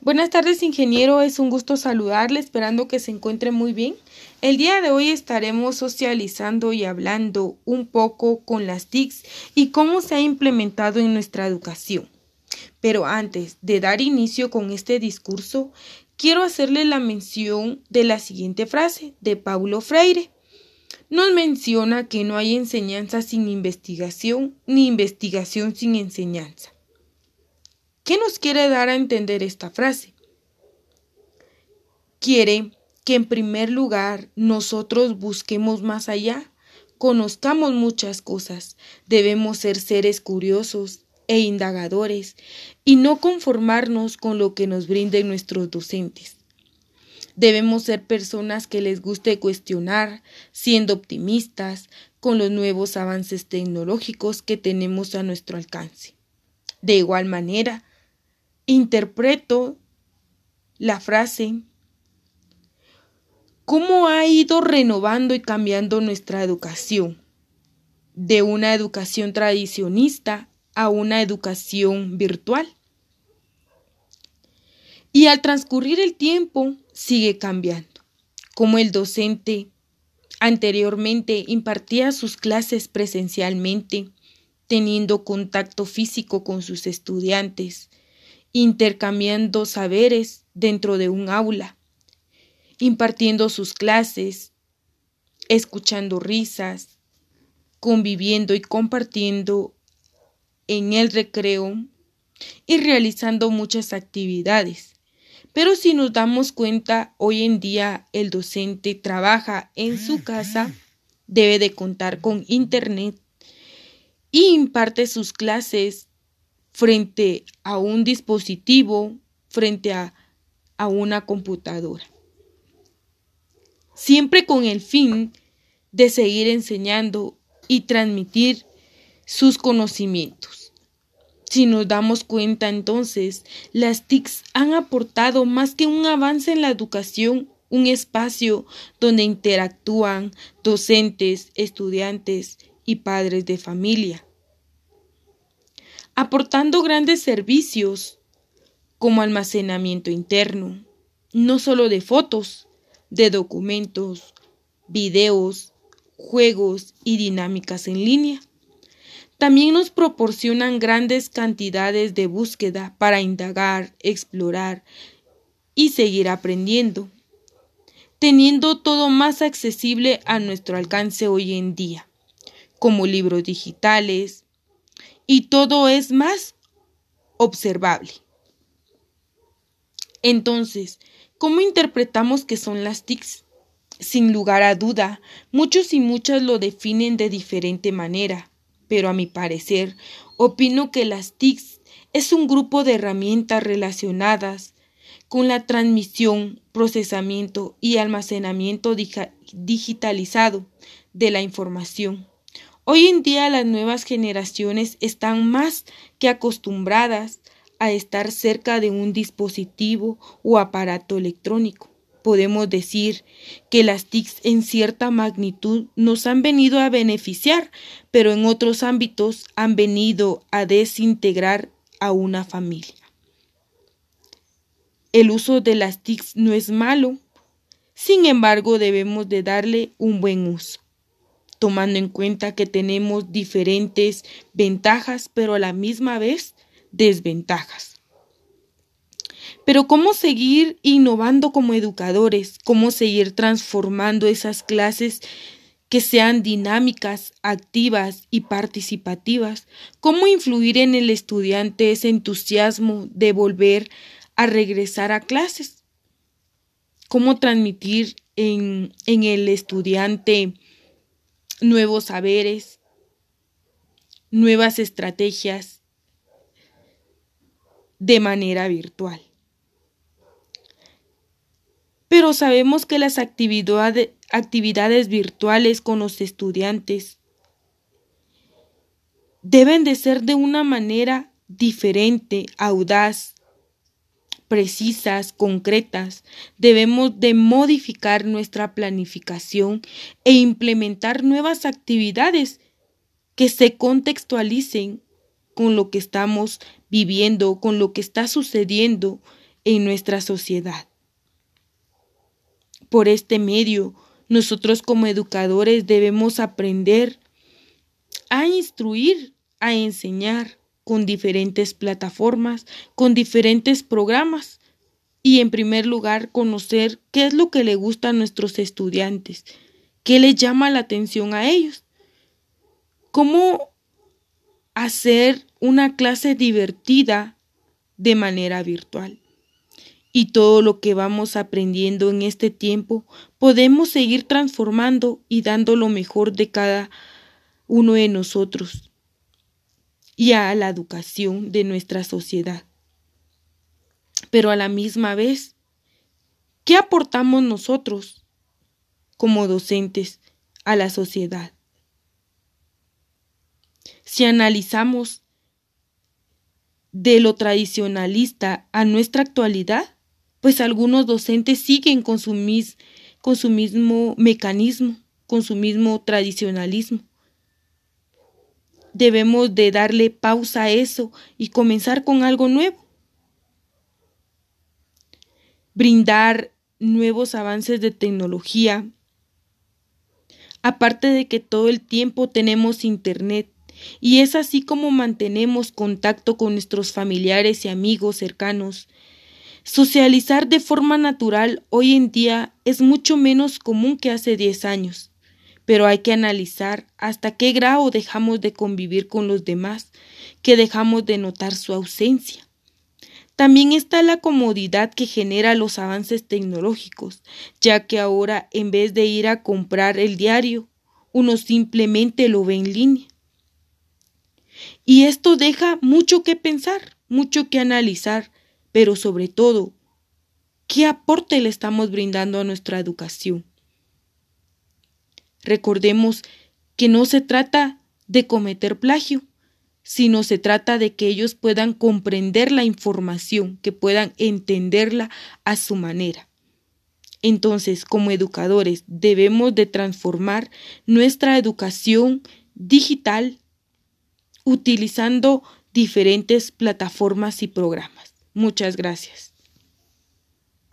Buenas tardes, ingeniero. Es un gusto saludarle, esperando que se encuentre muy bien. El día de hoy estaremos socializando y hablando un poco con las TICs y cómo se ha implementado en nuestra educación. Pero antes de dar inicio con este discurso, quiero hacerle la mención de la siguiente frase de Paulo Freire. Nos menciona que no hay enseñanza sin investigación ni investigación sin enseñanza. ¿Qué nos quiere dar a entender esta frase? Quiere que en primer lugar nosotros busquemos más allá, conozcamos muchas cosas, debemos ser seres curiosos e indagadores y no conformarnos con lo que nos brinden nuestros docentes. Debemos ser personas que les guste cuestionar, siendo optimistas con los nuevos avances tecnológicos que tenemos a nuestro alcance. De igual manera, interpreto la frase cómo ha ido renovando y cambiando nuestra educación de una educación tradicionista a una educación virtual. Y al transcurrir el tiempo sigue cambiando, como el docente anteriormente impartía sus clases presencialmente, teniendo contacto físico con sus estudiantes, intercambiando saberes dentro de un aula, impartiendo sus clases, escuchando risas, conviviendo y compartiendo en el recreo y realizando muchas actividades. Pero si nos damos cuenta, hoy en día el docente trabaja en su casa, debe de contar con internet y imparte sus clases frente a un dispositivo, frente a, a una computadora. Siempre con el fin de seguir enseñando y transmitir sus conocimientos. Si nos damos cuenta entonces, las TICs han aportado más que un avance en la educación, un espacio donde interactúan docentes, estudiantes y padres de familia aportando grandes servicios como almacenamiento interno, no solo de fotos, de documentos, videos, juegos y dinámicas en línea. También nos proporcionan grandes cantidades de búsqueda para indagar, explorar y seguir aprendiendo, teniendo todo más accesible a nuestro alcance hoy en día, como libros digitales, y todo es más observable. Entonces, ¿cómo interpretamos que son las TICs? Sin lugar a duda, muchos y muchas lo definen de diferente manera, pero a mi parecer, opino que las TICs es un grupo de herramientas relacionadas con la transmisión, procesamiento y almacenamiento digitalizado de la información Hoy en día las nuevas generaciones están más que acostumbradas a estar cerca de un dispositivo o aparato electrónico. Podemos decir que las TICs en cierta magnitud nos han venido a beneficiar, pero en otros ámbitos han venido a desintegrar a una familia. El uso de las TICs no es malo, sin embargo debemos de darle un buen uso tomando en cuenta que tenemos diferentes ventajas, pero a la misma vez desventajas. Pero ¿cómo seguir innovando como educadores? ¿Cómo seguir transformando esas clases que sean dinámicas, activas y participativas? ¿Cómo influir en el estudiante ese entusiasmo de volver a regresar a clases? ¿Cómo transmitir en, en el estudiante nuevos saberes, nuevas estrategias de manera virtual. Pero sabemos que las actividades virtuales con los estudiantes deben de ser de una manera diferente, audaz, precisas, concretas, debemos de modificar nuestra planificación e implementar nuevas actividades que se contextualicen con lo que estamos viviendo, con lo que está sucediendo en nuestra sociedad. Por este medio, nosotros como educadores debemos aprender a instruir, a enseñar con diferentes plataformas, con diferentes programas y en primer lugar conocer qué es lo que le gusta a nuestros estudiantes, qué les llama la atención a ellos, cómo hacer una clase divertida de manera virtual. Y todo lo que vamos aprendiendo en este tiempo podemos seguir transformando y dando lo mejor de cada uno de nosotros y a la educación de nuestra sociedad. Pero a la misma vez, ¿qué aportamos nosotros como docentes a la sociedad? Si analizamos de lo tradicionalista a nuestra actualidad, pues algunos docentes siguen con su, con su mismo mecanismo, con su mismo tradicionalismo debemos de darle pausa a eso y comenzar con algo nuevo. Brindar nuevos avances de tecnología. Aparte de que todo el tiempo tenemos internet y es así como mantenemos contacto con nuestros familiares y amigos cercanos. Socializar de forma natural hoy en día es mucho menos común que hace 10 años pero hay que analizar hasta qué grado dejamos de convivir con los demás, que dejamos de notar su ausencia. También está la comodidad que genera los avances tecnológicos, ya que ahora en vez de ir a comprar el diario, uno simplemente lo ve en línea. Y esto deja mucho que pensar, mucho que analizar, pero sobre todo, ¿qué aporte le estamos brindando a nuestra educación? Recordemos que no se trata de cometer plagio, sino se trata de que ellos puedan comprender la información, que puedan entenderla a su manera. Entonces, como educadores, debemos de transformar nuestra educación digital utilizando diferentes plataformas y programas. Muchas gracias.